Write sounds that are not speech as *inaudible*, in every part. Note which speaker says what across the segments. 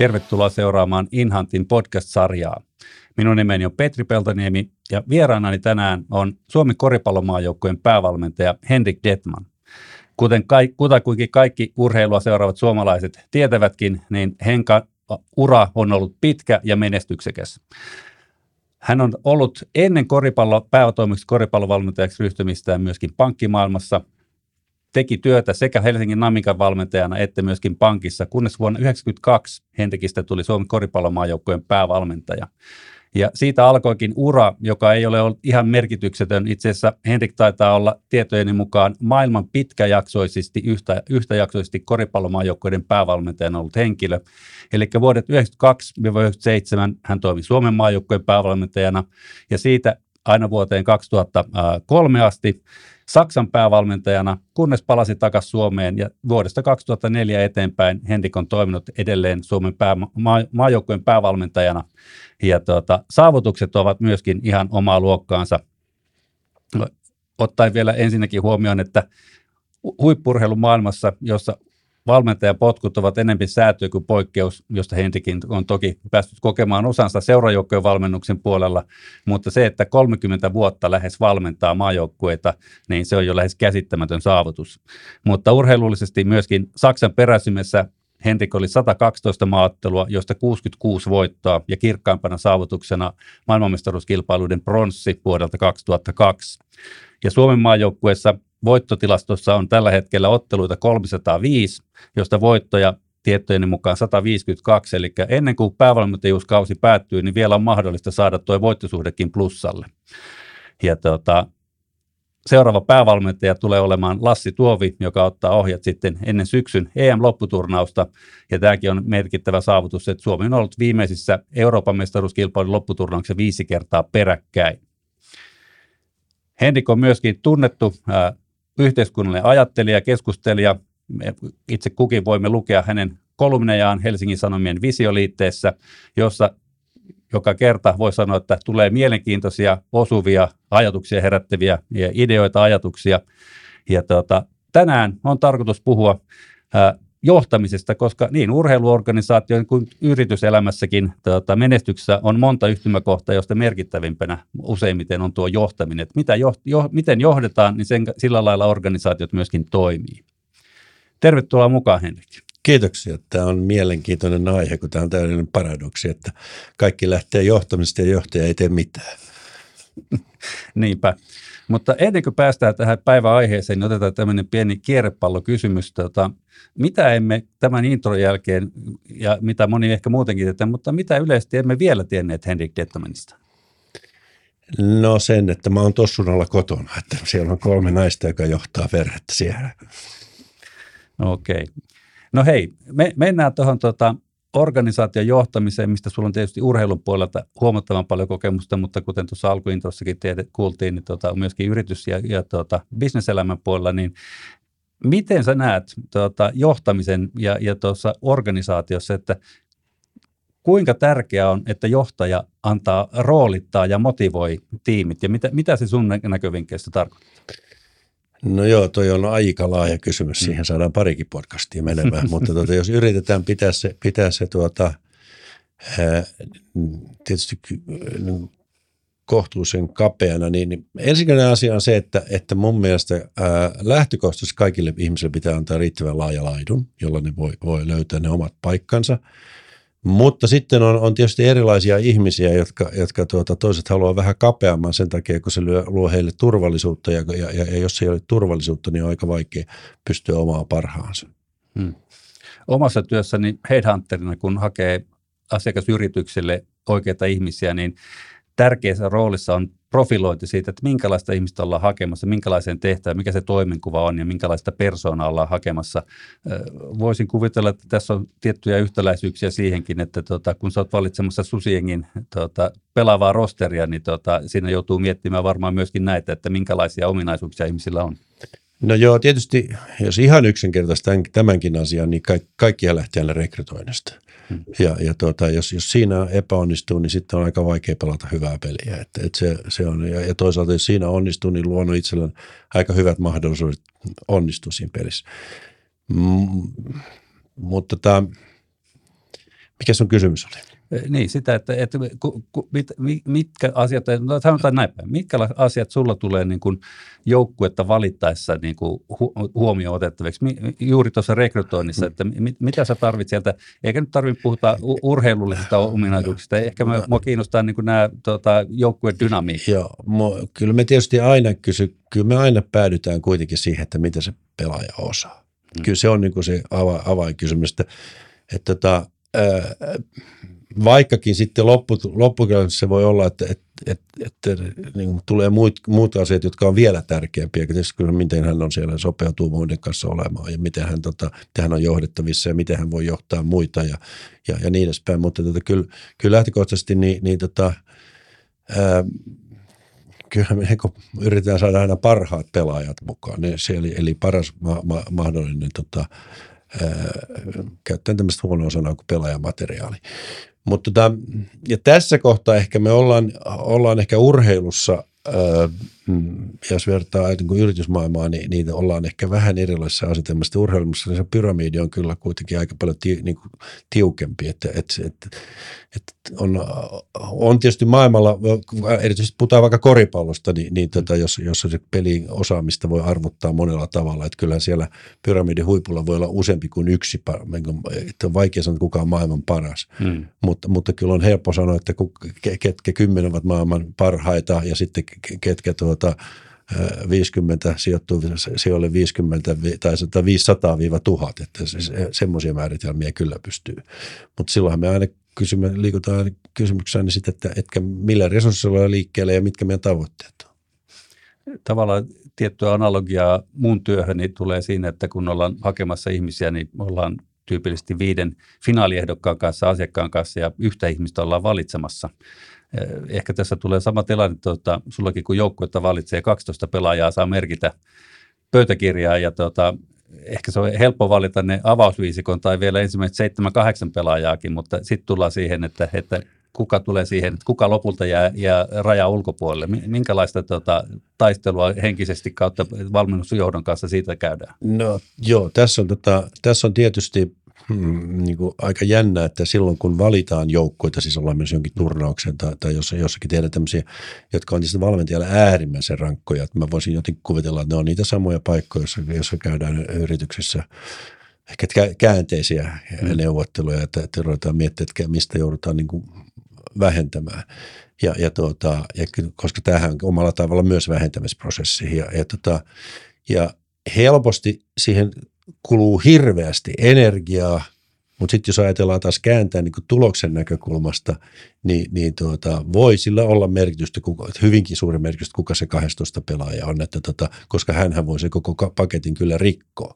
Speaker 1: Tervetuloa seuraamaan Inhantin podcast-sarjaa. Minun nimeni on Petri Peltoniemi ja vieraanani tänään on Suomen koripallomaajoukkueen päävalmentaja Henrik Detman. Kuten kaikki, kaikki urheilua seuraavat suomalaiset tietävätkin, niin Henka ura on ollut pitkä ja menestyksekäs. Hän on ollut ennen koripallo, päätoimiseksi koripallovalmentajaksi ryhtymistään myöskin pankkimaailmassa – teki työtä sekä Helsingin Namikan valmentajana että myöskin pankissa, kunnes vuonna 1992 Henrikistä tuli Suomen koripallomaajoukkojen päävalmentaja. Ja siitä alkoikin ura, joka ei ole ollut ihan merkityksetön. Itse asiassa Henrik taitaa olla tietojeni mukaan maailman pitkäjaksoisesti, yhtä, yhtäjaksoisesti koripallomaajoukkoiden päävalmentajana ollut henkilö. Eli vuodet 1992-1997 hän toimi Suomen maajoukkojen päävalmentajana ja siitä aina vuoteen 2003 asti. Saksan päävalmentajana, kunnes palasi takaisin Suomeen ja vuodesta 2004 eteenpäin Henrik on toiminut edelleen Suomen pää, maa, maajoukkueen päävalmentajana ja tuota, saavutukset ovat myöskin ihan omaa luokkaansa. Ottaen vielä ensinnäkin huomioon, että huippurheilun maailmassa, jossa valmentajan potkut ovat enemmän säätöä kuin poikkeus, josta Henrikin on toki päässyt kokemaan osansa seurajoukkojen valmennuksen puolella, mutta se, että 30 vuotta lähes valmentaa maajoukkueita, niin se on jo lähes käsittämätön saavutus. Mutta urheilullisesti myöskin Saksan peräsimessä Henrik oli 112 maattelua, josta 66 voittoa ja kirkkaimpana saavutuksena maailmanmestaruuskilpailuiden pronssi vuodelta 2002. Ja Suomen maajoukkueessa voittotilastossa on tällä hetkellä otteluita 305, josta voittoja tiettojeni mukaan 152, eli ennen kuin päävalmentajuuskausi päättyy, niin vielä on mahdollista saada tuo voittosuhdekin plussalle. Ja tota, seuraava päävalmentaja tulee olemaan Lassi Tuovi, joka ottaa ohjat sitten ennen syksyn EM-lopputurnausta. Ja tämäkin on merkittävä saavutus, että Suomi on ollut viimeisissä Euroopan mestaruuskilpailun lopputurnauksessa viisi kertaa peräkkäin. Henrik on myöskin tunnettu ää, yhteiskunnallinen ajattelija ja keskustelija. Me itse kukin voimme lukea hänen kolumnejaan Helsingin Sanomien visioliitteessä, jossa joka kerta voi sanoa, että tulee mielenkiintoisia, osuvia, ajatuksia herättäviä ideoita, ajatuksia. Ja tuota, tänään on tarkoitus puhua ää, johtamisesta, koska niin urheiluorganisaation kuin yrityselämässäkin tuota, menestyksessä on monta yhtymäkohtaa, josta merkittävimpänä useimmiten on tuo johtaminen. Että mitä joht, jo, miten johdetaan, niin sen, sillä lailla organisaatiot myöskin toimii. Tervetuloa mukaan, Henrik.
Speaker 2: Kiitoksia. Tämä on mielenkiintoinen aihe, kun tämä on täydellinen paradoksi, että kaikki lähtee johtamisesta ja johtaja ei tee mitään. *laughs*
Speaker 1: Niinpä. Mutta ennen kuin päästään tähän päiväaiheeseen, niin otetaan tämmöinen pieni kierrepallokysymys. Tota, mitä emme tämän intron jälkeen, ja mitä moni ehkä muutenkin tietää, mutta mitä yleisesti emme vielä tienneet Henrik Detmanista?
Speaker 2: No sen, että mä oon tossun alla kotona, että siellä on kolme naista, joka johtaa perhettä siellä.
Speaker 1: Okei. Okay. No hei, me, mennään tuohon tota, organisaation johtamiseen, mistä sulla on tietysti urheilun puolelta huomattavan paljon kokemusta, mutta kuten tuossa alkuintrossakin tiedät, kuultiin, niin tuota, myöskin yritys- ja, ja tuota, bisneselämän puolella, niin miten sä näet tuota, johtamisen ja, ja tuossa organisaatiossa, että kuinka tärkeää on, että johtaja antaa roolittaa ja motivoi tiimit, ja mitä, mitä se sun näkövinkkeistä tarkoittaa?
Speaker 2: No joo, toi on aika laaja kysymys. Mm. Siihen saadaan parikin podcastia menemään, *laughs* mutta tuota, jos yritetään pitää se, pitää se tuota, ää, tietysti kohtuullisen kapeana, niin, niin ensimmäinen asia on se, että, että mun mielestä ää, lähtökohtaisesti kaikille ihmisille pitää antaa riittävän laaja laidun, jolla ne voi, voi löytää ne omat paikkansa – mutta sitten on, on tietysti erilaisia ihmisiä, jotka, jotka tuota, toiset haluaa vähän kapeamman sen takia, kun se luo, heille turvallisuutta ja, ja, ja jos ei ole turvallisuutta, niin on aika vaikea pystyä omaa parhaansa. Hmm.
Speaker 1: Omassa työssäni headhunterina, kun hakee asiakasyrityksille oikeita ihmisiä, niin tärkeässä roolissa on profilointi siitä, että minkälaista ihmistä ollaan hakemassa, minkälaiseen tehtävään, mikä se toimenkuva on ja minkälaista persoonaa ollaan hakemassa. Voisin kuvitella, että tässä on tiettyjä yhtäläisyyksiä siihenkin, että tota, kun sä oot valitsemassa Susiengin tota, pelaavaa rosteria, niin tota, siinä joutuu miettimään varmaan myöskin näitä, että minkälaisia ominaisuuksia ihmisillä on.
Speaker 2: No joo, tietysti jos ihan yksinkertaisesti tämänkin asian, niin kaikki, kaikkia lähtee aina rekrytoinnista. Hmm. Ja, ja tuota, jos, jos siinä epäonnistuu, niin sitten on aika vaikea pelata hyvää peliä. Et, et se, se on, ja, ja toisaalta jos siinä onnistuu, niin luonut itsellään aika hyvät mahdollisuudet onnistua siinä pelissä. Mm, mutta tämä, Mikä sun kysymys oli?
Speaker 1: Niin, sitä, että, että ku, ku, mit, mitkä asiat, no sanotaan näin päin, mitkä asiat sulla tulee niin kuin joukkuetta valittaessa niin kuin hu, huomioon otettaviksi, Mi, juuri tuossa rekrytoinnissa, että mit, mitä sä tarvit sieltä, eikä nyt tarvitse puhuta urheilullisista ominaisuuksista, ehkä mä, mua kiinnostaa niin kuin nämä tota, joukkueen dynamiikka.
Speaker 2: Joo, kyllä me tietysti aina kysy, kyllä me aina päädytään kuitenkin siihen, että mitä se pelaaja osaa. Hmm. Kyllä se on niin kuin se ava, avainkysymys, että, että tota, ää, vaikkakin sitten loppu, se voi olla, että, että, että, että niin tulee muut, muut asiat, jotka on vielä tärkeämpiä. Kyllä miten hän on siellä sopeutuu muiden kanssa olemaan ja miten hän, tota, miten hän on johdettavissa ja miten hän voi johtaa muita ja, ja, ja niin edespäin. Mutta tota, kyllä, kyllä lähtökohtaisesti niin, niin tota, ää, kyllä me niin yritetään saada aina parhaat pelaajat mukaan. Ne, se, eli, eli paras ma, ma, mahdollinen tota, käyttäen tämmöistä huonoa sanaa kuin pelaajamateriaali. Mutta tota, ja tässä kohtaa ehkä me ollaan, ollaan ehkä urheilussa Mm, jos vertaa niin yritysmaailmaa, niin niitä ollaan ehkä vähän erilaisissa asetelmassa. Urheilussa niin se pyramidi on kyllä kuitenkin aika paljon ti, niin kuin tiukempi. Että, että, että, että on, on tietysti maailmalla, erityisesti puhutaan vaikka koripallosta, niin, niin tota, jos, jos se pelin osaamista voi arvottaa monella tavalla. Että kyllähän siellä pyramidin huipulla voi olla useampi kuin yksi, että on vaikea sanoa, kuka on maailman paras. Hmm. Mutta, mutta kyllä on helppo sanoa, että ketkä kymmenen ovat maailman parhaita ja sitten ketkä tuota, 50 sijoittuu sijoille 50 tai 500-1000, että se, semmoisia määritelmiä kyllä pystyy. Mutta silloinhan me aina kysymme, liikutaan kysymykseen niin sitten, että, että millä resursseilla on liikkeelle ja mitkä meidän tavoitteet on.
Speaker 1: Tavallaan tiettyä analogiaa mun työhöni tulee siinä, että kun ollaan hakemassa ihmisiä, niin ollaan tyypillisesti viiden finaaliehdokkaan kanssa, asiakkaan kanssa ja yhtä ihmistä ollaan valitsemassa. Eh, ehkä tässä tulee sama tilanne, tuota, sullakin kun joukkuetta valitsee 12 pelaajaa, saa merkitä pöytäkirjaa ja tuota, ehkä se on helppo valita ne avausviisikon tai vielä ensimmäiset 7-8 pelaajaakin, mutta sitten tullaan siihen, että, että kuka tulee siihen, että kuka lopulta jää, jää raja ulkopuolelle. Minkälaista tota, taistelua henkisesti kautta valmennusjohdon kanssa siitä käydään?
Speaker 2: No joo, tässä on, tota, tässä on tietysti hmm, niin kuin aika jännä, että silloin kun valitaan joukkoita, siis ollaan myös jonkin turnauksen tai, tai jos, jossakin tehdään tämmöisiä, jotka on tietysti valmentajalle äärimmäisen rankkoja, että mä voisin jotenkin kuvitella, että ne on niitä samoja paikkoja, joissa, joissa käydään yrityksissä ehkä käänteisiä hmm. neuvotteluja, että, että ruvetaan miettimään, että mistä joudutaan niin kuin vähentämään. Ja, ja, tuota, ja koska tämähän on omalla tavalla myös vähentämisprosessi. Ja, ja, tuota, ja helposti siihen kuluu hirveästi energiaa, mutta sitten jos ajatellaan taas kääntää niin tuloksen näkökulmasta, niin, niin tuota, voi sillä olla merkitystä, kuka, hyvinkin suuri merkitys, kuka se 12 pelaaja on, että tota, koska hän voi se koko paketin kyllä rikkoa.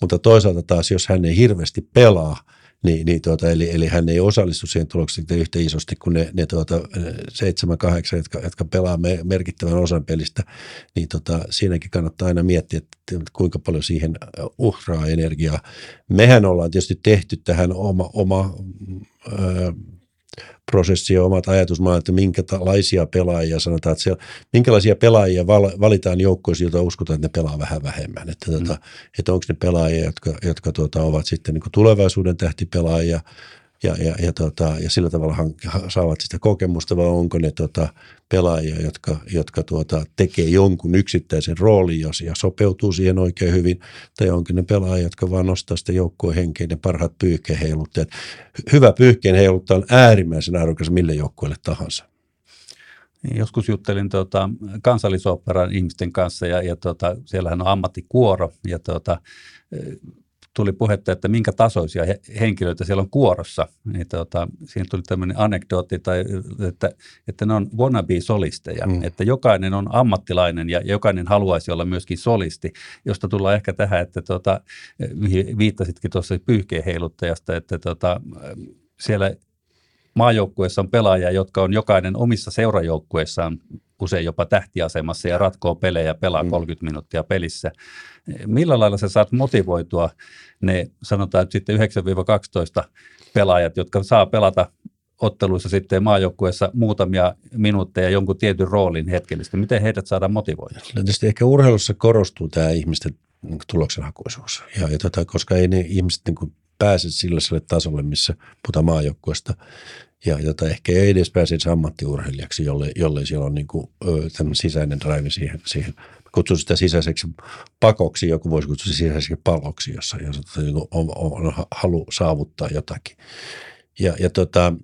Speaker 2: Mutta toisaalta taas, jos hän ei hirveästi pelaa, niin, niin tuota, eli, eli hän ei osallistu siihen tulokseen yhtä isosti kuin ne, ne tuota, seitsemän, kahdeksan, jotka, jotka pelaa merkittävän osan pelistä, niin tota, siinäkin kannattaa aina miettiä, että kuinka paljon siihen uhraa energiaa. Mehän ollaan tietysti tehty tähän oma, oma ö, prosessi ja omat ajatusmaailmat, että minkälaisia pelaajia sanotaan, että siellä, minkälaisia pelaajia val, valitaan joukkoissa, joita uskotaan, että ne pelaa vähän vähemmän. Että, tuota, mm. tota, että onko ne pelaajia, jotka, jotka tuota, ovat sitten niin tulevaisuuden tähtipelaajia, ja, ja, ja, tota, ja sillä tavalla saavat sitä kokemusta, vai onko ne tota, pelaajia, jotka, jotka tuota, tekee jonkun yksittäisen roolin ja, ja sopeutuu siihen oikein hyvin, tai onko ne pelaajia, jotka vaan nostaa sitä joukkueen henkeä, ne parhaat pyyhkeenheiluttajat. Hyvä pyyhkeenheilutta on äärimmäisen arvokas mille joukkueelle tahansa.
Speaker 1: Joskus juttelin tuota, kansallisoperan ihmisten kanssa ja, ja tuota, siellähän on ammattikuoro ja tuota, tuli puhetta, että minkä tasoisia henkilöitä siellä on kuorossa. Niin tuota, siinä tuli tämmöinen anekdootti, tai, että, että ne on wannabe-solisteja, mm. että jokainen on ammattilainen ja jokainen haluaisi olla myöskin solisti, josta tullaan ehkä tähän, että tuota, viittasitkin tuossa pyyhkeen heiluttajasta, että tuota, siellä maajoukkueessa on pelaajia, jotka on jokainen omissa seurajoukkueissaan usein jopa tähtiasemassa ja ratkoo pelejä, pelaa 30 mm. minuuttia pelissä. Millä lailla sä saat motivoitua ne, sanotaan että sitten 9-12 pelaajat, jotka saa pelata otteluissa sitten maajoukkueessa muutamia minuutteja jonkun tietyn roolin hetkellisesti. Miten heidät saadaan motivoitua?
Speaker 2: Tietysti ehkä urheilussa korostuu tämä ihmisten tuloksenhakuisuus. Ja, ja tota, koska ei ne ihmiset niin kuin pääse sille, sille tasolle, missä puhutaan maajoukkueesta. Ja jota ehkä ei edes pääse ammattiurheilijaksi, jolle, jolle siellä on niin kuin, sisäinen drive siihen, siihen kutsun sitä sisäiseksi pakoksi, joku voisi kutsua sisäiseksi paloksi, jossa, jossa niin on, on, on, halu saavuttaa jotakin. Ja, ja tota,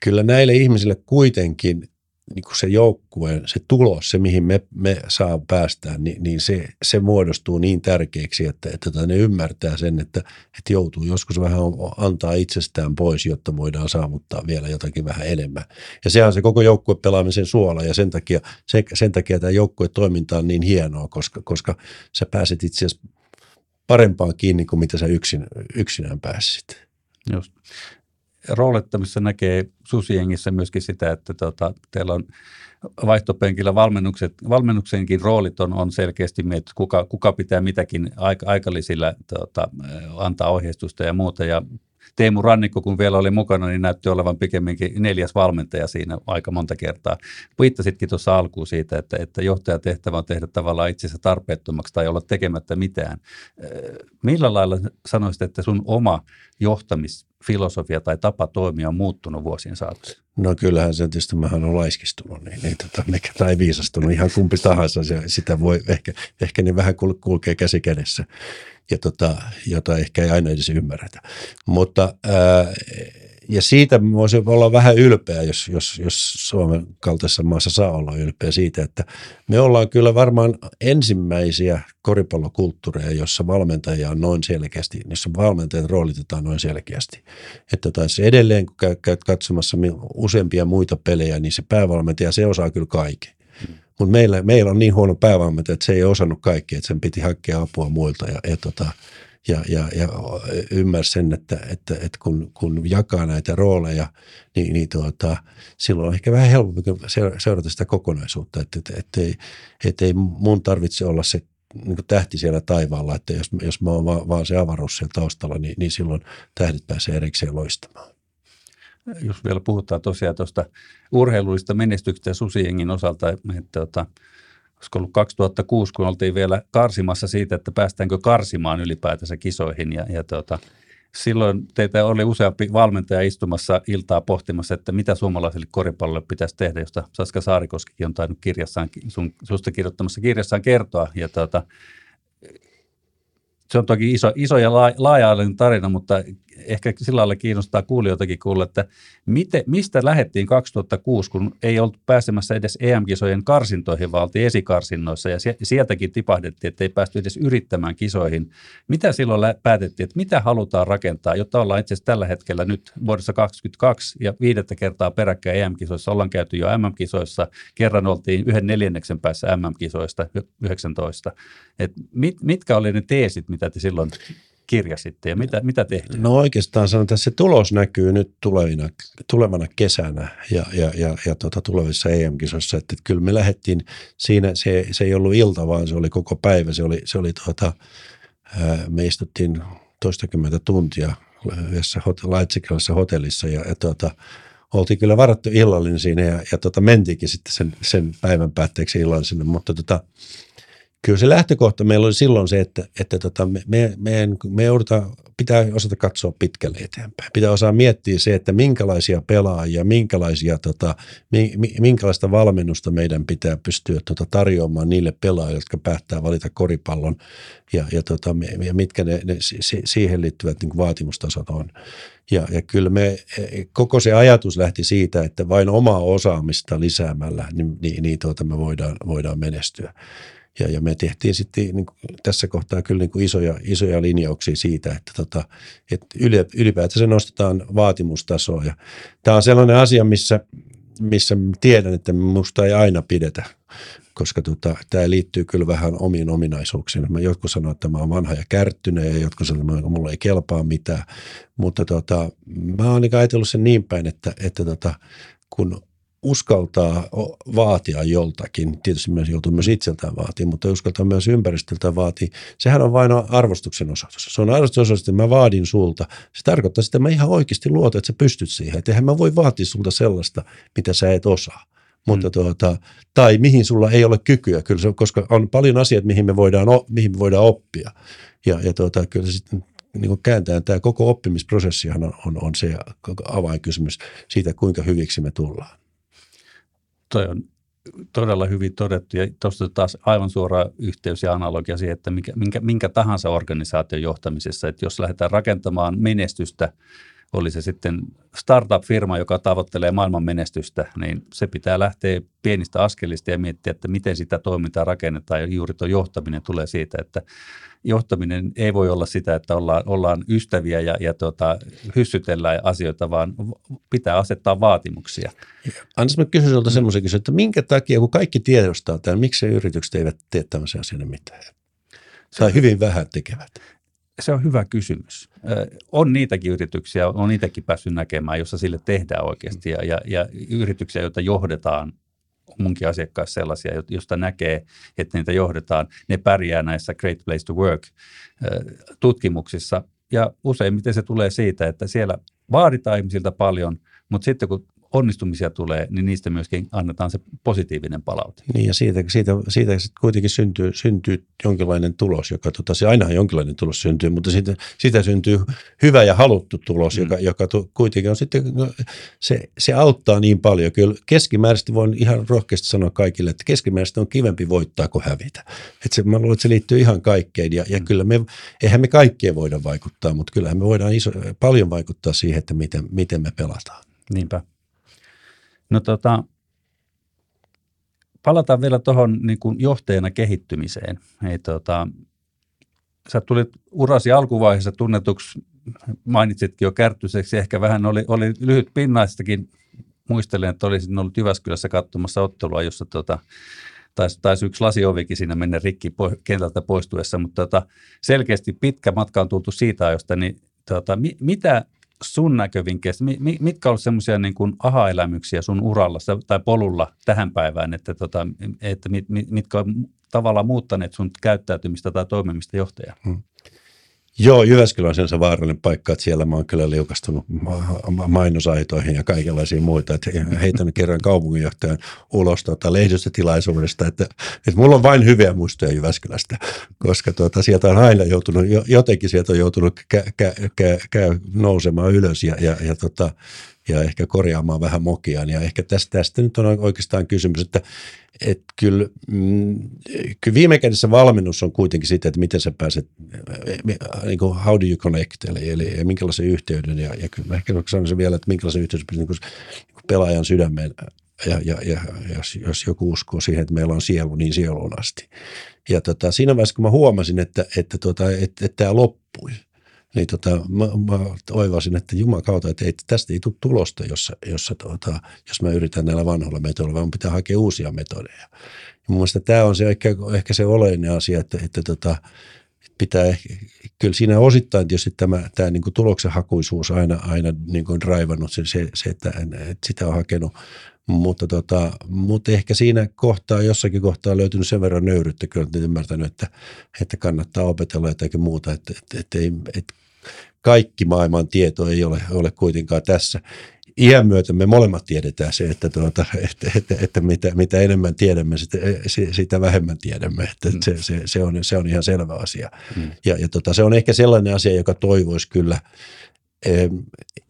Speaker 2: kyllä näille ihmisille kuitenkin niin kuin se joukkueen, se tulos, se mihin me, me saa päästään, niin, niin se, se muodostuu niin tärkeäksi, että, että tota, ne ymmärtää sen, että, että joutuu joskus vähän antaa itsestään pois, jotta voidaan saavuttaa vielä jotakin vähän enemmän. Ja sehän on se koko joukkue pelaamisen suola ja sen takia, sen, sen takia tämä toiminta on niin hienoa, koska, koska sä pääset itse asiassa parempaan kiinni kuin mitä sä yksin, yksinään pääsit.
Speaker 1: Just roolettamissa näkee susiengissä myöskin sitä, että tota, teillä on vaihtopenkillä valmennukset, valmennuksenkin roolit on, on selkeästi mietitty, kuka, kuka pitää mitäkin aika, aikalisillä tota, antaa ohjeistusta ja muuta. Ja Teemu Rannikko, kun vielä oli mukana, niin näytti olevan pikemminkin neljäs valmentaja siinä aika monta kertaa. Viittasitkin tuossa alkuun siitä, että, että johtajatehtävä on tehdä tavallaan itsensä tarpeettomaksi tai olla tekemättä mitään. Millä lailla sanoisit, että sun oma johtamisfilosofia tai tapa toimia on muuttunut vuosien saatossa?
Speaker 2: No kyllähän se tietysti mähän on laiskistunut, niin, niin tota, mikä tai viisastunut, ihan kumpi tahansa, se, sitä voi ehkä, ehkä niin vähän kulkee käsi kädessä ja tota, jota ehkä ei aina edes ymmärretä. Mutta ää, ja siitä voisi olla vähän ylpeä, jos, jos, jos Suomen kaltaisessa maassa saa olla ylpeä siitä, että me ollaan kyllä varmaan ensimmäisiä koripallokulttuureja, jossa valmentajia on noin selkeästi, jossa valmentajat roolitetaan noin selkeästi. Että taas edelleen, kun käyt katsomassa useampia muita pelejä, niin se päävalmentaja, se osaa kyllä kaiken. Mutta meillä, meillä on niin huono päävalmentaja, että se ei osannut kaikkea, että sen piti hakea apua muilta ja, ja, tota, ja, ja, ja ymmärsi sen, että, että, että kun, kun jakaa näitä rooleja, niin, niin tuota, silloin on ehkä vähän helpompi seurata sitä kokonaisuutta, että, että, että, ei, että ei mun tarvitse olla se niin tähti siellä taivaalla, että jos, jos mä oon vaan, vaan se avaruus siellä taustalla, niin, niin silloin tähdet pääsee erikseen loistamaan.
Speaker 1: Jos vielä puhutaan tosiaan tuosta urheilullista menestyksestä Susiengin osalta, että tota, olisiko ollut 2006, kun oltiin vielä karsimassa siitä, että päästäänkö karsimaan ylipäätänsä kisoihin ja, ja tota, silloin teitä oli useampi valmentaja istumassa iltaa pohtimassa, että mitä suomalaiselle koripallolle pitäisi tehdä, josta Saska Saarikoskikin on tainnut kirjassaan, sun, susta kirjoittamassa kirjassaan kertoa. Ja tota, se on toki iso, iso ja laaja tarina, mutta ehkä sillä lailla kiinnostaa kuulijoitakin kuulla, että miten, mistä lähettiin 2006, kun ei ollut pääsemässä edes EM-kisojen karsintoihin, vaan oltiin esikarsinnoissa ja sieltäkin tipahdettiin, että ei päästy edes yrittämään kisoihin. Mitä silloin päätettiin, että mitä halutaan rakentaa, jotta ollaan itse asiassa tällä hetkellä nyt vuodessa 2022 ja viidettä kertaa peräkkäin EM-kisoissa, ollaan käyty jo MM-kisoissa, kerran oltiin yhden neljänneksen päässä MM-kisoista 19. Et mit, mitkä oli ne teesit, mitä te silloin kirjasitte ja mitä, mitä tehtiin?
Speaker 2: No oikeastaan sanon, että se tulos näkyy nyt tulevina, tulevana kesänä ja, ja, ja, ja tuota, tulevissa EM-kisoissa, että, että kyllä me lähdettiin siinä, se, se ei ollut ilta, vaan se oli koko päivä, se oli, se oli tuota, me istuttiin toistakymmentä tuntia yhdessä hot, hotellissa ja, ja tuota, oltiin kyllä varattu illallinen siinä ja, ja tuota, mentiinkin sitten sen, sen päivän päätteeksi illallisena, mutta tota, kyllä se lähtökohta meillä oli silloin se, että, että tota, me, me, me, me joudutaan, pitää osata katsoa pitkälle eteenpäin. Pitää osaa miettiä se, että minkälaisia pelaajia, minkälaisia, tota, minkälaista valmennusta meidän pitää pystyä tota, tarjoamaan niille pelaajille, jotka päättää valita koripallon ja, ja, tota, ja mitkä ne, ne siihen liittyvät niin vaatimustasot on. Ja, ja kyllä me, koko se ajatus lähti siitä, että vain omaa osaamista lisäämällä, niin, niin, niin tuota me voidaan, voidaan menestyä. Ja, ja me tehtiin sitten niin kuin, tässä kohtaa kyllä niin kuin isoja, isoja linjauksia siitä, että, tota, että ylipäätänsä nostetaan vaatimustasoa. Ja tämä on sellainen asia, missä, missä tiedän, että minusta ei aina pidetä, koska tota, tämä liittyy kyllä vähän omiin ominaisuuksiin. Mä jotkut sanoo, että mä oon vanha ja kärttynyt ja jotkut sanoo, että mulla ei kelpaa mitään. Mutta tota, mä oon ajatellut sen niin päin, että, että tota, kun uskaltaa vaatia joltakin, tietysti myös joutuu myös itseltään vaatia, mutta uskaltaa myös ympäristöltä vaatia. Sehän on vain arvostuksen osoitus. Se on arvostuksen osoitus, että mä vaadin sulta. Se tarkoittaa sitä, että mä ihan oikeasti luotan, että sä pystyt siihen. Että eihän mä voi vaatia sulta sellaista, mitä sä et osaa. Mutta mm. tuota, tai mihin sulla ei ole kykyä, kyllä se, koska on paljon asioita, mihin me voidaan, mihin me voidaan oppia. Ja, ja tuota, kyllä sitten niin kuin kääntää tämä koko oppimisprosessihan on, on, on se avainkysymys siitä, kuinka hyviksi me tullaan.
Speaker 1: Toi on todella hyvin todettu ja tuosta taas aivan suora yhteys ja analogia siihen, että minkä, minkä, minkä tahansa organisaation johtamisessa, että jos lähdetään rakentamaan menestystä – oli se sitten startup-firma, joka tavoittelee maailman menestystä, niin se pitää lähteä pienistä askelista ja miettiä, että miten sitä toimintaa rakennetaan. Ja juuri tuo johtaminen tulee siitä, että johtaminen ei voi olla sitä, että ollaan, ollaan ystäviä ja, ja tota, hyssytellään asioita, vaan pitää asettaa vaatimuksia.
Speaker 2: Annas mä kysyn sinulta semmoisen kysymyksen, että minkä takia, kun kaikki tiedostaa tämän, miksi yritykset eivät tee tämmöisiä asioita mitään? Tai hyvin vähän tekevät
Speaker 1: se on hyvä kysymys. On niitäkin yrityksiä, on niitäkin päässyt näkemään, jossa sille tehdään oikeasti. Ja, ja, ja yrityksiä, joita johdetaan, munkin asiakkaissa sellaisia, josta näkee, että niitä johdetaan, ne pärjää näissä Great Place to Work tutkimuksissa. Ja useimmiten se tulee siitä, että siellä vaaditaan ihmisiltä paljon, mutta sitten kun onnistumisia tulee, niin niistä myöskin annetaan se positiivinen palaute.
Speaker 2: Niin ja siitä, siitä, siitä kuitenkin syntyy, syntyy jonkinlainen tulos, joka tota, se ainahan jonkinlainen tulos syntyy, mutta siitä, siitä syntyy hyvä ja haluttu tulos, mm. joka, joka tu, kuitenkin on sitten, no, se, se auttaa niin paljon. Kyllä keskimääräisesti voin ihan rohkeasti sanoa kaikille, että keskimääräisesti on kivempi voittaa kuin hävitä. Että se, mä luulen, että se liittyy ihan kaikkeen ja, ja mm. kyllä me, eihän me kaikkeen voida vaikuttaa, mutta kyllähän me voidaan iso, paljon vaikuttaa siihen, että miten, miten me pelataan.
Speaker 1: Niinpä. No tota, palataan vielä tuohon niin johtajana kehittymiseen. Hei, tota, sä tulit urasi alkuvaiheessa tunnetuksi, mainitsitkin jo kärtyiseksi, ehkä vähän oli, oli lyhyt pinnaistakin. Muistelen, että olisin ollut Jyväskylässä katsomassa ottelua, jossa tota, taisi, taisi yksi lasiovikin siinä mennä rikki po, kentältä poistuessa, mutta tota, selkeästi pitkä matka on tultu siitä ajosta, niin tota, mi, mitä sun näkövinkkeistä, mitkä ovat semmoisia niin kuin aha-elämyksiä sun uralla tai polulla tähän päivään, että, tota, että mit, mitkä on tavallaan muuttaneet sun käyttäytymistä tai toimimista johtajana? Hmm.
Speaker 2: Joo, Jyväskylä on sen vaarallinen paikka, että siellä mä oon kyllä liukastunut mainosaitoihin ja kaikenlaisiin muita. Että heitän kerran kaupunginjohtajan ulos tuota lehdistötilaisuudesta, että, että mulla on vain hyviä muistoja Jyväskylästä, koska tuota, sieltä on aina joutunut, jotenkin sieltä on joutunut kä, kä, kä, kä, nousemaan ylös ja, ja, ja tota, ja ehkä korjaamaan vähän mokiaan. Ja ehkä tästä, tästä nyt on oikeastaan kysymys, että, että kyllä, mm, kyllä viime kädessä valmennus on kuitenkin sitä, että miten sä pääset, niin kuin how do you connect, eli, eli minkälaisen yhteyden, ja, ja kyllä mä ehkä sanoisin vielä, että minkälaisen yhteyden niin kuin, niin kuin pelaajan sydämeen, ja, ja, ja jos, jos joku uskoo siihen, että meillä on sielu, niin sieluun asti. Ja tota, siinä vaiheessa, kun mä huomasin, että, että, tota, että, että tämä loppui, niin tota, mä, mä oivasin, että kautta, että ei, tästä ei tule tulosta, jossa, jossa tota, jos mä yritän näillä vanhoilla metodeilla, vaan pitää hakea uusia metodeja. Ja mun mielestä tämä on se ehkä, ehkä se oleellinen asia, että, että tota, pitää, kyllä siinä osittain tietysti tämä, tämä niin kuin tuloksenhakuisuus aina, aina niin kuin draivannut se, se, se että, että sitä on hakenut mutta, tota, mutta ehkä siinä kohtaa, jossakin kohtaa löytynyt sen verran nöyryyttä, kyllä olen ymmärtänyt, että, että kannattaa opetella jotakin muuta, että, että, että, että kaikki maailman tieto ei ole, ole kuitenkaan tässä. Iän myötä me molemmat tiedetään se, että, tuota, että, että, että mitä, mitä enemmän tiedämme, sitä, sitä vähemmän tiedämme. Että mm. se, se, se, on, se on ihan selvä asia. Mm. Ja, ja tota, se on ehkä sellainen asia, joka toivoisi kyllä,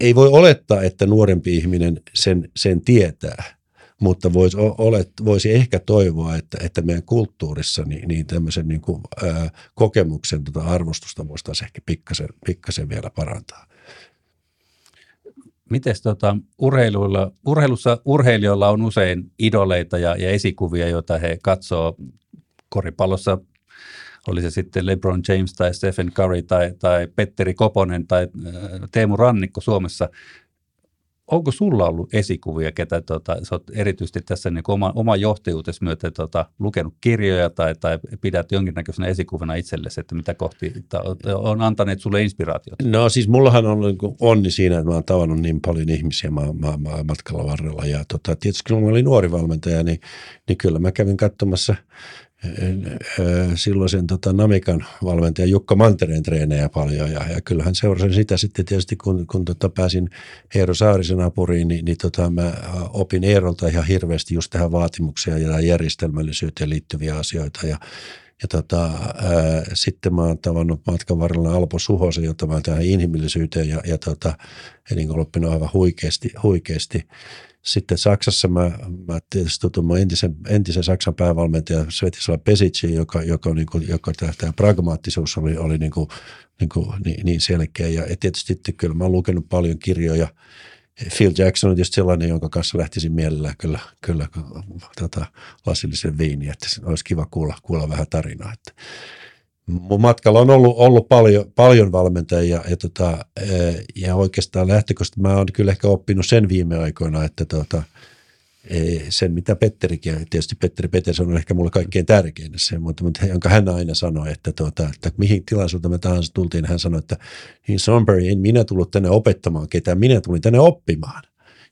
Speaker 2: ei voi olettaa, että nuorempi ihminen sen, sen tietää, mutta voisi, olet, voisi ehkä toivoa, että, että meidän kulttuurissa niin, niin tämmöisen niin kuin, ää, kokemuksen tota arvostusta voisi ehkä pikkasen, pikkasen vielä parantaa.
Speaker 1: Miten tota, urheiluilla, urheilussa urheilijoilla on usein idoleita ja, ja esikuvia, joita he katsoo koripallossa oli se sitten LeBron James tai Stephen Curry tai, tai Petteri Koponen tai Teemu Rannikko Suomessa onko sulla ollut esikuvia, ketä tota, sä oot erityisesti tässä niin oma, oma johtajuutesi myötä tota, lukenut kirjoja tai, tai pidät jonkinnäköisenä esikuvana itsellesi, että mitä kohti on antaneet sulle inspiraatiota?
Speaker 2: No siis mullahan on niin onni siinä, että mä oon tavannut niin paljon ihmisiä mä, mä, mä matkalla varrella ja tota, tietysti kun mä olin nuori valmentaja, niin, niin kyllä mä kävin katsomassa – silloisen tota, Namikan valmentaja Jukka Mantereen treenejä paljon ja, ja kyllähän seurasin sitä sitten tietysti kun, kun tota, pääsin Eero Saarisen apuriin, niin, niin tota, mä opin Eerolta ihan hirveästi just tähän vaatimukseen ja järjestelmällisyyteen liittyviä asioita ja ja tota, ää, sitten mä oon tavannut matkan varrella Alpo Suhosen, jota mä tähän inhimillisyyteen ja, ja tota, niin oppinut aivan huikeasti, huikeasti. Sitten Saksassa mä, mä tietysti tutun entisen, entisen Saksan päävalmentaja Svetislav Pesicin, joka, joka, niin kuin, joka tämä pragmaattisuus oli, oli niin, kuin, niin, kuin, niin, niin selkeä. Ja, ja tietysti kyllä mä oon lukenut paljon kirjoja. Phil Jackson on tietysti sellainen, jonka kanssa lähtisin mielellään kyllä, kyllä tota, lasillisen viiniä, että olisi kiva kuulla, kuulla vähän tarinaa. Että mun matkalla on ollut, ollut paljon, paljon valmentajia ja, tota, eh, ja oikeastaan lähtökohtaisesti mä oon kyllä ehkä oppinut sen viime aikoina, että tota, eh, sen mitä Petterikin, tietysti Petteri Peterson on ehkä mulle kaikkein tärkein se, mutta, mutta jonka hän aina sanoi, että, tuota, että mihin tilaisuuteen me tahansa tultiin, hän sanoi, että in Sonbury en minä tullut tänne opettamaan ketään, minä tulin tänne oppimaan.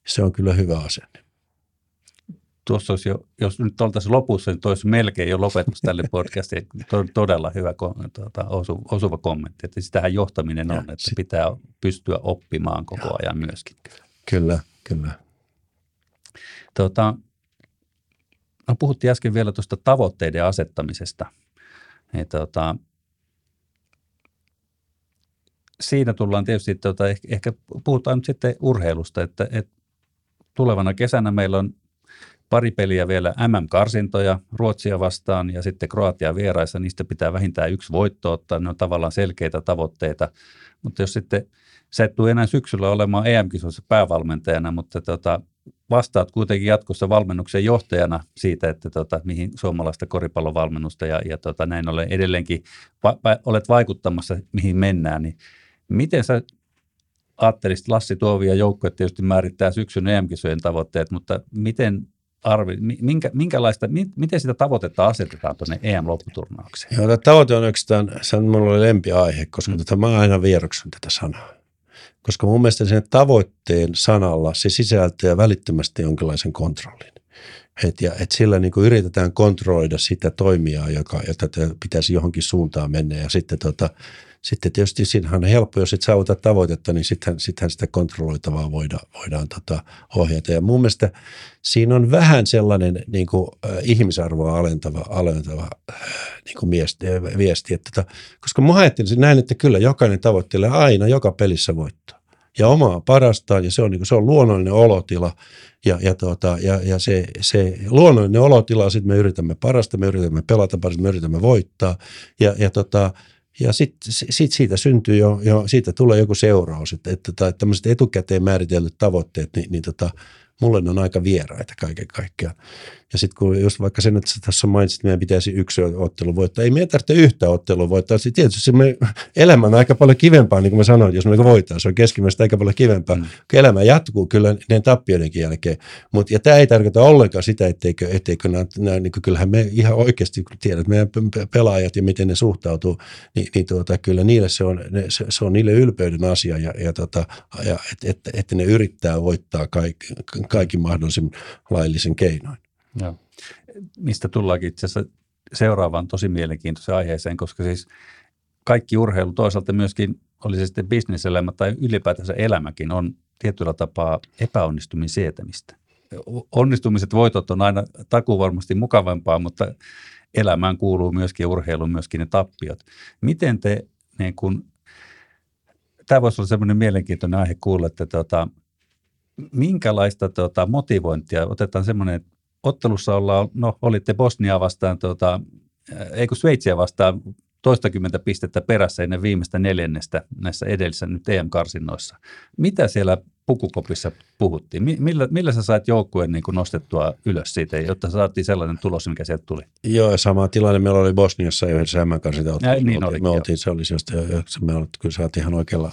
Speaker 2: Se on kyllä hyvä asenne
Speaker 1: tuossa olisi jo, jos nyt oltaisiin lopussa, niin olisi melkein jo lopetus tälle podcastille. *laughs* Todella hyvä tuota, osu, osuva kommentti, että sitähän johtaminen on, että pitää pystyä oppimaan koko ja. ajan myöskin.
Speaker 2: Kyllä, kyllä.
Speaker 1: Tuota, no puhuttiin äsken vielä tuosta tavoitteiden asettamisesta. Ja tuota, siinä tullaan tietysti, tuota, ehkä, ehkä puhutaan nyt sitten urheilusta, että, että tulevana kesänä meillä on pari peliä vielä MM-karsintoja Ruotsia vastaan ja sitten Kroatia vieraissa, niistä pitää vähintään yksi voitto ottaa, ne on tavallaan selkeitä tavoitteita, mutta jos sitten sä et tule enää syksyllä olemaan EM-kisoissa päävalmentajana, mutta tota, vastaat kuitenkin jatkossa valmennuksen johtajana siitä, että tota, mihin suomalaista koripallovalmennusta ja, ja tota, näin ollen edelleenkin va- va- olet vaikuttamassa, mihin mennään, niin miten sä ajattelisit, Lassi Tuovi ja joukko tietysti määrittää syksyn EM-kisojen tavoitteet, mutta miten arvi, minkä, minkälaista, miten sitä tavoitetta asetetaan tuonne EM-lopputurnaukseen?
Speaker 2: Joo, tämä tavoite on oikeastaan, se on minulla lempiaihe, koska mm. tätä, tota, mä aina vieroksun tätä sanaa. Koska mun mielestä sen tavoitteen sanalla se sisältää välittömästi jonkinlaisen kontrollin. Et, ja, et sillä niin kuin yritetään kontrolloida sitä toimijaa, joka, jota pitäisi johonkin suuntaan mennä. Ja sitten tota, sitten tietysti siinähän on helppo, jos et saavuta tavoitetta, niin sittenhän, sittenhän sitä kontrolloitavaa voidaan, voidaan tota, ohjata. Ja mun mielestä siinä on vähän sellainen niin kuin, äh, ihmisarvoa alentava, alentava äh, niin kuin miesti, äh, viesti. Että, tota, koska mä ajattelin näin, että kyllä jokainen tavoittelee aina joka pelissä voittaa ja omaa parastaan, ja se on, niin kuin, se on luonnollinen olotila, ja, ja, tuota, ja, ja se, se luonnollinen olotila, sitten me yritämme parasta, me yritämme pelata parasta, me yritämme voittaa, ja, ja tota, ja sitten sit siitä syntyy jo, jo, siitä tulee joku seuraus, että, että, että tämmöiset etukäteen määritellyt tavoitteet, niin, niin tota, mulle ne on aika vieraita kaiken kaikkiaan. Ja sitten kun just vaikka sen, että tässä mainitsit, että meidän pitäisi yksi ottelu voittaa, ei meidän tarvitse yhtä ottelua voittaa. Sitten tietysti se me, elämä on aika paljon kivempaa, niin kuin mä sanoin, jos me voittaa, se on keskimmäistä aika paljon kivempaa. Mm. Elämä jatkuu kyllä ne tappioidenkin jälkeen. Mut, ja tämä ei tarkoita ollenkaan sitä, etteikö, etteikö nämä, nämä niin kuin, kyllähän me ihan oikeasti tiedät, meidän pelaajat ja miten ne suhtautuu, niin, niin tuota, kyllä niille se on, ne, se, se, on niille ylpeyden asia, ja, ja, tota, ja että et, et ne yrittää voittaa kaikki, kaikki mahdollisin laillisen keinoin.
Speaker 1: Joo. Mistä tullaankin itse asiassa seuraavaan tosi mielenkiintoiseen aiheeseen, koska siis kaikki urheilu toisaalta myöskin, oli se sitten bisneselämä tai ylipäätänsä elämäkin, on tietyllä tapaa epäonnistumin sietämistä. Onnistumiset, voitot on aina takuu varmasti mukavampaa, mutta elämään kuuluu myöskin urheiluun myöskin ne tappiot. Miten te, niin kun, tämä voisi olla semmoinen mielenkiintoinen aihe kuulla, että tota, minkälaista tota, motivointia, otetaan semmoinen, että ottelussa ollaan, no olitte Bosnia vastaan, tuota, ei kun Sveitsiä vastaan toistakymmentä pistettä perässä ennen viimeistä neljännestä näissä edellisissä nyt EM-karsinnoissa. Mitä siellä pukukopissa puhuttiin? Millä, millä sä sait joukkueen niin kuin nostettua ylös siitä, jotta saatiin sellainen tulos, mikä sieltä tuli?
Speaker 2: Joo, sama tilanne meillä oli Bosniassa yhdessä M-karsinta.
Speaker 1: Niin
Speaker 2: oli, me oltiin, se oli just, me oltiin, kyllä saatiin ihan oikealla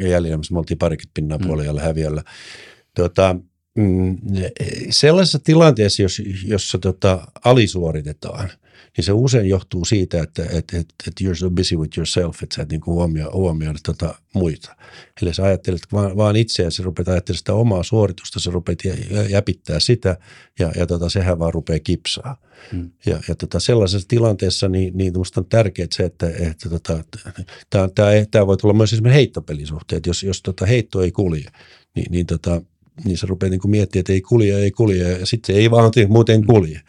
Speaker 2: jäljellä, me oltiin parikymmentä pinnaa mm. puolella häviöllä. Tuota, mm, sellaisessa tilanteessa, jos, jossa tota, alisuoritetaan, niin se usein johtuu siitä, että että että että you're so busy with yourself, että sä et niin huomio, tota muita. Eli sä ajattelet vaan, vaan itseä, sä rupeat ajattelemaan sitä omaa suoritusta, sä rupeat jäpittää sitä ja, ja tota, sehän vaan rupeaa kipsaa. Hmm. Ja, ja tota, sellaisessa tilanteessa niin, niin on tärkeää se, että, että tota, tämä voi tulla myös esimerkiksi heittopelisuhteet, jos, jos tota heitto ei kulje, niin, niin tota, niin se rupeaa niin miettimään, että ei kulje, ei kulje, ja sitten se ei vaan muuten kulje.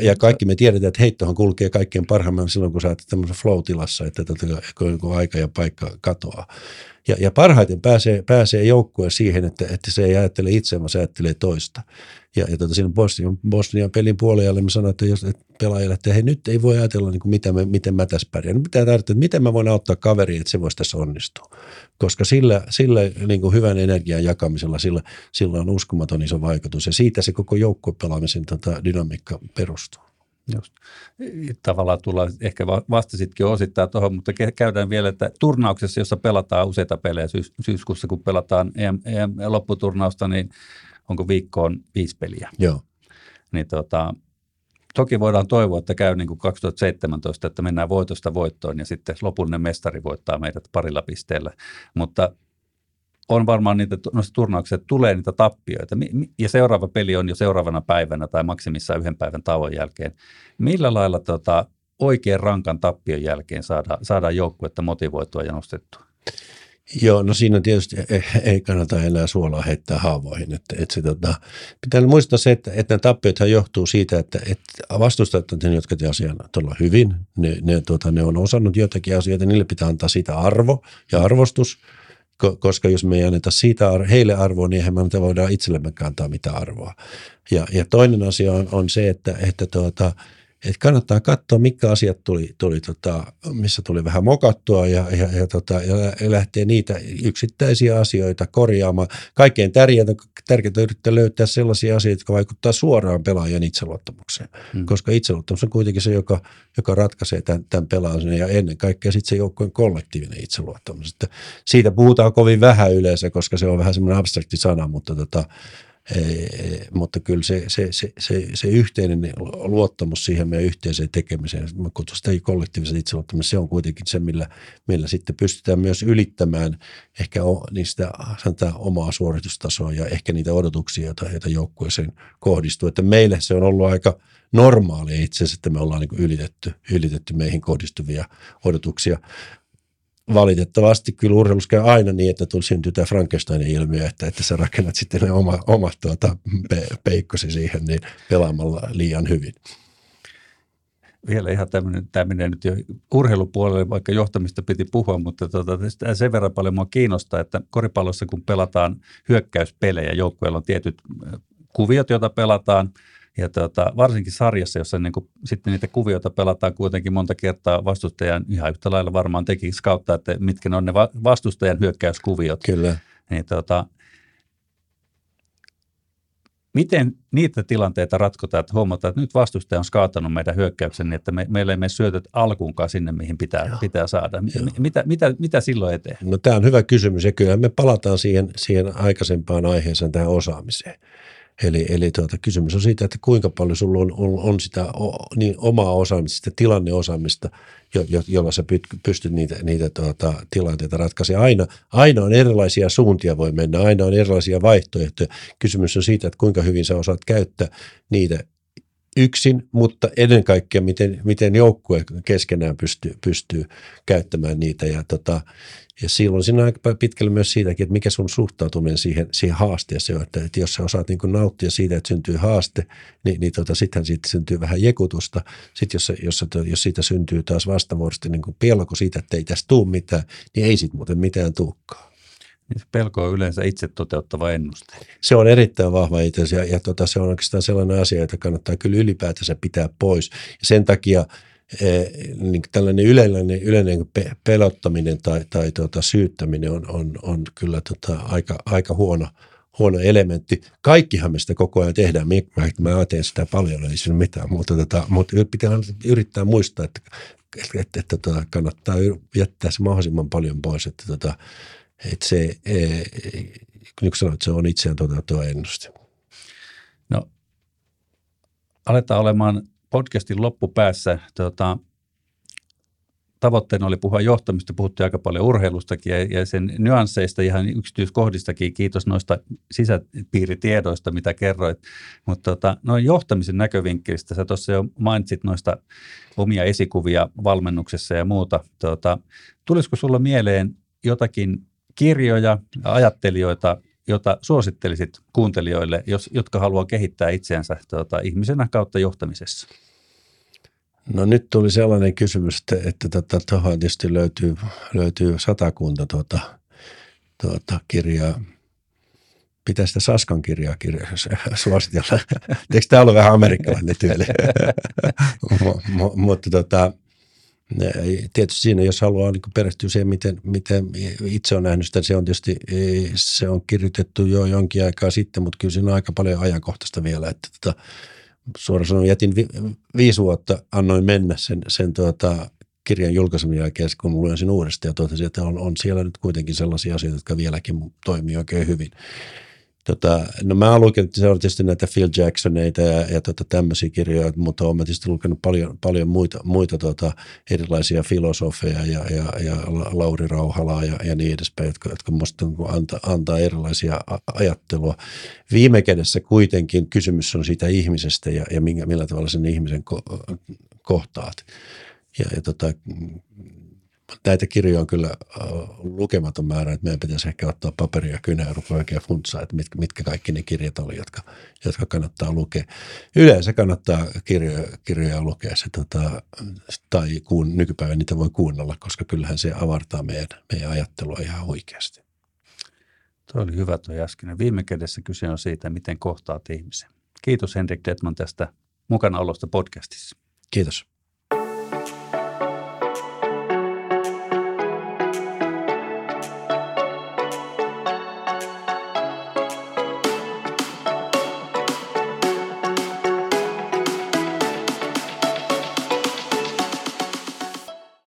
Speaker 2: Ja kaikki me tiedetään, että heittohan kulkee kaikkein parhaimman silloin, kun sä oot tämmöisessä flow-tilassa, että tota, kun aika ja paikka katoaa. Ja, ja parhaiten pääsee, pääsee joukkue siihen, että, että se ei ajattele itse, vaan se ajattelee toista. Ja, ja tota, siinä Bosnian, Bosnian pelin puolelle me sanoin, että jos että pelaajille, että hei, nyt ei voi ajatella, niin kuin, mitä me, miten mä tässä pärjään. Nyt pitää tarvita, että miten mä voin auttaa kaveria, että se voisi tässä onnistua. Koska sillä, sillä niin kuin hyvän energian jakamisella, sillä, sillä on uskomaton iso vaikutus. Ja siitä se koko joukkuepelaamisen tota, dynamiikka perustuu.
Speaker 1: Just. Tavallaan tulla, ehkä vastasitkin osittain tuohon, mutta käydään vielä, että turnauksessa, jossa pelataan useita pelejä syys, syyskuussa, kun pelataan EM, EM lopputurnausta, niin onko viikkoon viisi peliä.
Speaker 2: Joo.
Speaker 1: Niin tota, toki voidaan toivoa, että käy niin kuin 2017, että mennään voitosta voittoon ja sitten lopullinen mestari voittaa meidät parilla pisteellä. Mutta on varmaan niitä noissa turnauksissa, että tulee niitä tappioita. Ja seuraava peli on jo seuraavana päivänä tai maksimissaan yhden päivän tauon jälkeen. Millä lailla tota, oikein rankan tappion jälkeen saadaan, saadaan joukkuetta motivoitua ja nostettua?
Speaker 2: Joo, no siinä tietysti ei kannata enää suolaa heittää haavoihin. Että, että se, tota, pitää muistaa se, että, että nämä tappiothan johtuu siitä, että, että vastustajat ne, jotka te asian todella hyvin. Ne, ne, tota, ne on osannut jotakin asioita, niille pitää antaa siitä arvo ja arvostus, koska jos me ei anneta siitä heille arvoa, niin eihän me voidaan itsellemme kantaa mitään arvoa. Ja, ja toinen asia on, on se, että, että tuota, että kannattaa katsoa, mitkä asiat tuli, tuli tota, missä tuli vähän mokattua ja, ja, ja, tota, ja lähtee niitä yksittäisiä asioita korjaamaan. Kaikkein tärkeintä, tärkeintä on yrittää löytää sellaisia asioita, jotka vaikuttavat suoraan pelaajan itseluottamukseen, hmm. koska itseluottamus on kuitenkin se, joka, joka ratkaisee tämän, tämän pelaamisen ja ennen kaikkea sitten se joukkojen kollektiivinen itseluottamus. Että siitä puhutaan kovin vähän yleensä, koska se on vähän semmoinen abstrakti sana, mutta tota, mutta kyllä se, se, se, se, se yhteinen luottamus siihen meidän yhteiseen tekemiseen, mä kutsun sitä kollektiivisen itseluottamus, se on kuitenkin se, millä, millä sitten pystytään myös ylittämään ehkä o, niistä sanotaan, omaa suoritustasoa ja ehkä niitä odotuksia, joita, joita joukkueeseen kohdistuu. Että meille se on ollut aika normaalia itse asiassa, että me ollaan niin ylitetty, ylitetty meihin kohdistuvia odotuksia valitettavasti kyllä urheilussa käy aina niin, että tuli syntyy tämä Frankensteinin ilmiö, että, että sä rakennat sitten ne oma, omat tuota, pe, peikkosi siihen niin pelaamalla liian hyvin.
Speaker 1: Vielä ihan tämmöinen, tämmöinen nyt jo urheilupuolelle, vaikka johtamista piti puhua, mutta tota, sen verran paljon mua kiinnostaa, että koripallossa kun pelataan hyökkäyspelejä, joukkueella on tietyt kuviot, joita pelataan – ja tota, varsinkin sarjassa, jossa niin kuin, sitten niitä kuvioita pelataan kuitenkin monta kertaa vastustajan, ihan yhtä lailla varmaan teki skauttaa, että mitkä ne on ne vastustajan hyökkäyskuviot.
Speaker 2: Kyllä.
Speaker 1: Niin, tota, miten niitä tilanteita ratkotaan, että huomataan, että nyt vastustaja on skaattanut meidän hyökkäyksen niin, että me, meillä ei mene syötöt alkuunkaan sinne, mihin pitää, pitää saada. Mitä, mitä, mitä silloin eteen?
Speaker 2: No tämä on hyvä kysymys ja kyllä me palataan siihen, siihen aikaisempaan aiheeseen, tähän osaamiseen. Eli, eli tuota, kysymys on siitä, että kuinka paljon sulla on, on, on sitä o, niin omaa osaamista, sitä tilanneosaamista, jo, jo, jolla sä pystyt niitä, niitä tuota, tilanteita ratkaisemaan. Aina, aina on erilaisia suuntia voi mennä, aina on erilaisia vaihtoehtoja. Kysymys on siitä, että kuinka hyvin sä osaat käyttää niitä yksin, mutta ennen kaikkea miten, miten joukkue keskenään pystyy, pystyy käyttämään niitä. Ja, tota, ja silloin siinä on aika pitkälle myös siitäkin, että mikä sun suhtautuminen siihen, siihen haasteeseen on. Että, että jos sä osaat niin nauttia siitä, että syntyy haaste, niin, niin tota, sittenhän siitä syntyy vähän jekutusta. Sitten jos, jos, jos siitä syntyy taas vastavuorosti niin pelko siitä, että ei tästä tule mitään, niin ei sitten muuten mitään tulekaan.
Speaker 1: Niin pelko on yleensä itse toteuttava ennuste.
Speaker 2: Se on erittäin vahva itse ja, ja tota, se on oikeastaan sellainen asia, että kannattaa kyllä ylipäätänsä pitää pois. Ja sen takia e, niin tällainen yleinen, yleinen pelottaminen tai, tai tota, syyttäminen on, on, on kyllä tota, aika, aika huono, huono elementti. Kaikkihan me sitä koko ajan tehdään. Mä, mä teen sitä paljon, ei siinä mitään, mutta, tota, mutta pitää yrittää muistaa, että, että, että, että tota, kannattaa jättää se mahdollisimman paljon pois, että tota, että se, niin sanoit, se on itseään toteuttava ennuste.
Speaker 1: No, aletaan olemaan podcastin loppupäässä. Tota, tavoitteena oli puhua johtamista, puhuttiin aika paljon urheilustakin ja, ja sen nyansseista, ihan yksityiskohdistakin. Kiitos noista sisäpiiritiedoista, mitä kerroit. Mutta tota, noin johtamisen näkövinkkelistä, sä tuossa jo mainitsit noista omia esikuvia valmennuksessa ja muuta. Tota, tulisiko sulla mieleen jotakin kirjoja, ajattelijoita, jota suosittelisit kuuntelijoille, jos, jotka haluaa kehittää itseänsä tuota, ihmisenä kautta johtamisessa?
Speaker 2: No nyt tuli sellainen kysymys, että, että tuota, tuohon tietysti löytyy, löytyy satakunta tuota, tuota, kirjaa. Pitäisi sitä Saskan kirjaa kirja, *laughs* suositella. Eikö tämä ollut vähän amerikkalainen tyyli? *laughs* Mutta tota, tietysti siinä, jos haluaa niin perehtyä siihen, miten, miten itse on nähnyt sitä, se on tietysti se on kirjoitettu jo jonkin aikaa sitten, mutta kyllä siinä on aika paljon ajankohtaista vielä. Että tota, suoraan sanoen jätin vi, viisi vuotta, annoin mennä sen, sen tuota, kirjan julkaisemisen jälkeen, kun luin sen uudestaan ja totesin, että on, on siellä nyt kuitenkin sellaisia asioita, jotka vieläkin toimii oikein hyvin. Tota, no mä oon lukenut se on tietysti näitä Phil Jacksoneita ja, ja tota, tämmöisiä kirjoja, mutta olen tietysti lukenut paljon, paljon muita, muita tota, erilaisia filosofeja ja, ja, ja Lauri Rauhalaa ja, ja niin edespäin, jotka, jotka musta niin antaa, antaa erilaisia ajattelua. Viime kädessä kuitenkin kysymys on siitä ihmisestä ja, ja millä tavalla sen ihmisen ko- kohtaat. Ja, ja tota, näitä kirjoja on kyllä äh, lukematon määrä, että meidän pitäisi ehkä ottaa paperia kynää ja rupea oikein funtsaa, että mitkä, mitkä kaikki ne kirjat oli, jotka, jotka kannattaa lukea. Yleensä kannattaa kirjoja, kirjoja lukea se, tota, tai kuun, nykypäivän niitä voi kuunnella, koska kyllähän se avartaa meidän, meidän ajattelua ihan oikeasti.
Speaker 1: Tuo oli hyvä tuo äsken. Viime kädessä kyse on siitä, miten kohtaat ihmisen. Kiitos Henrik Detman tästä mukana olosta podcastissa.
Speaker 2: Kiitos.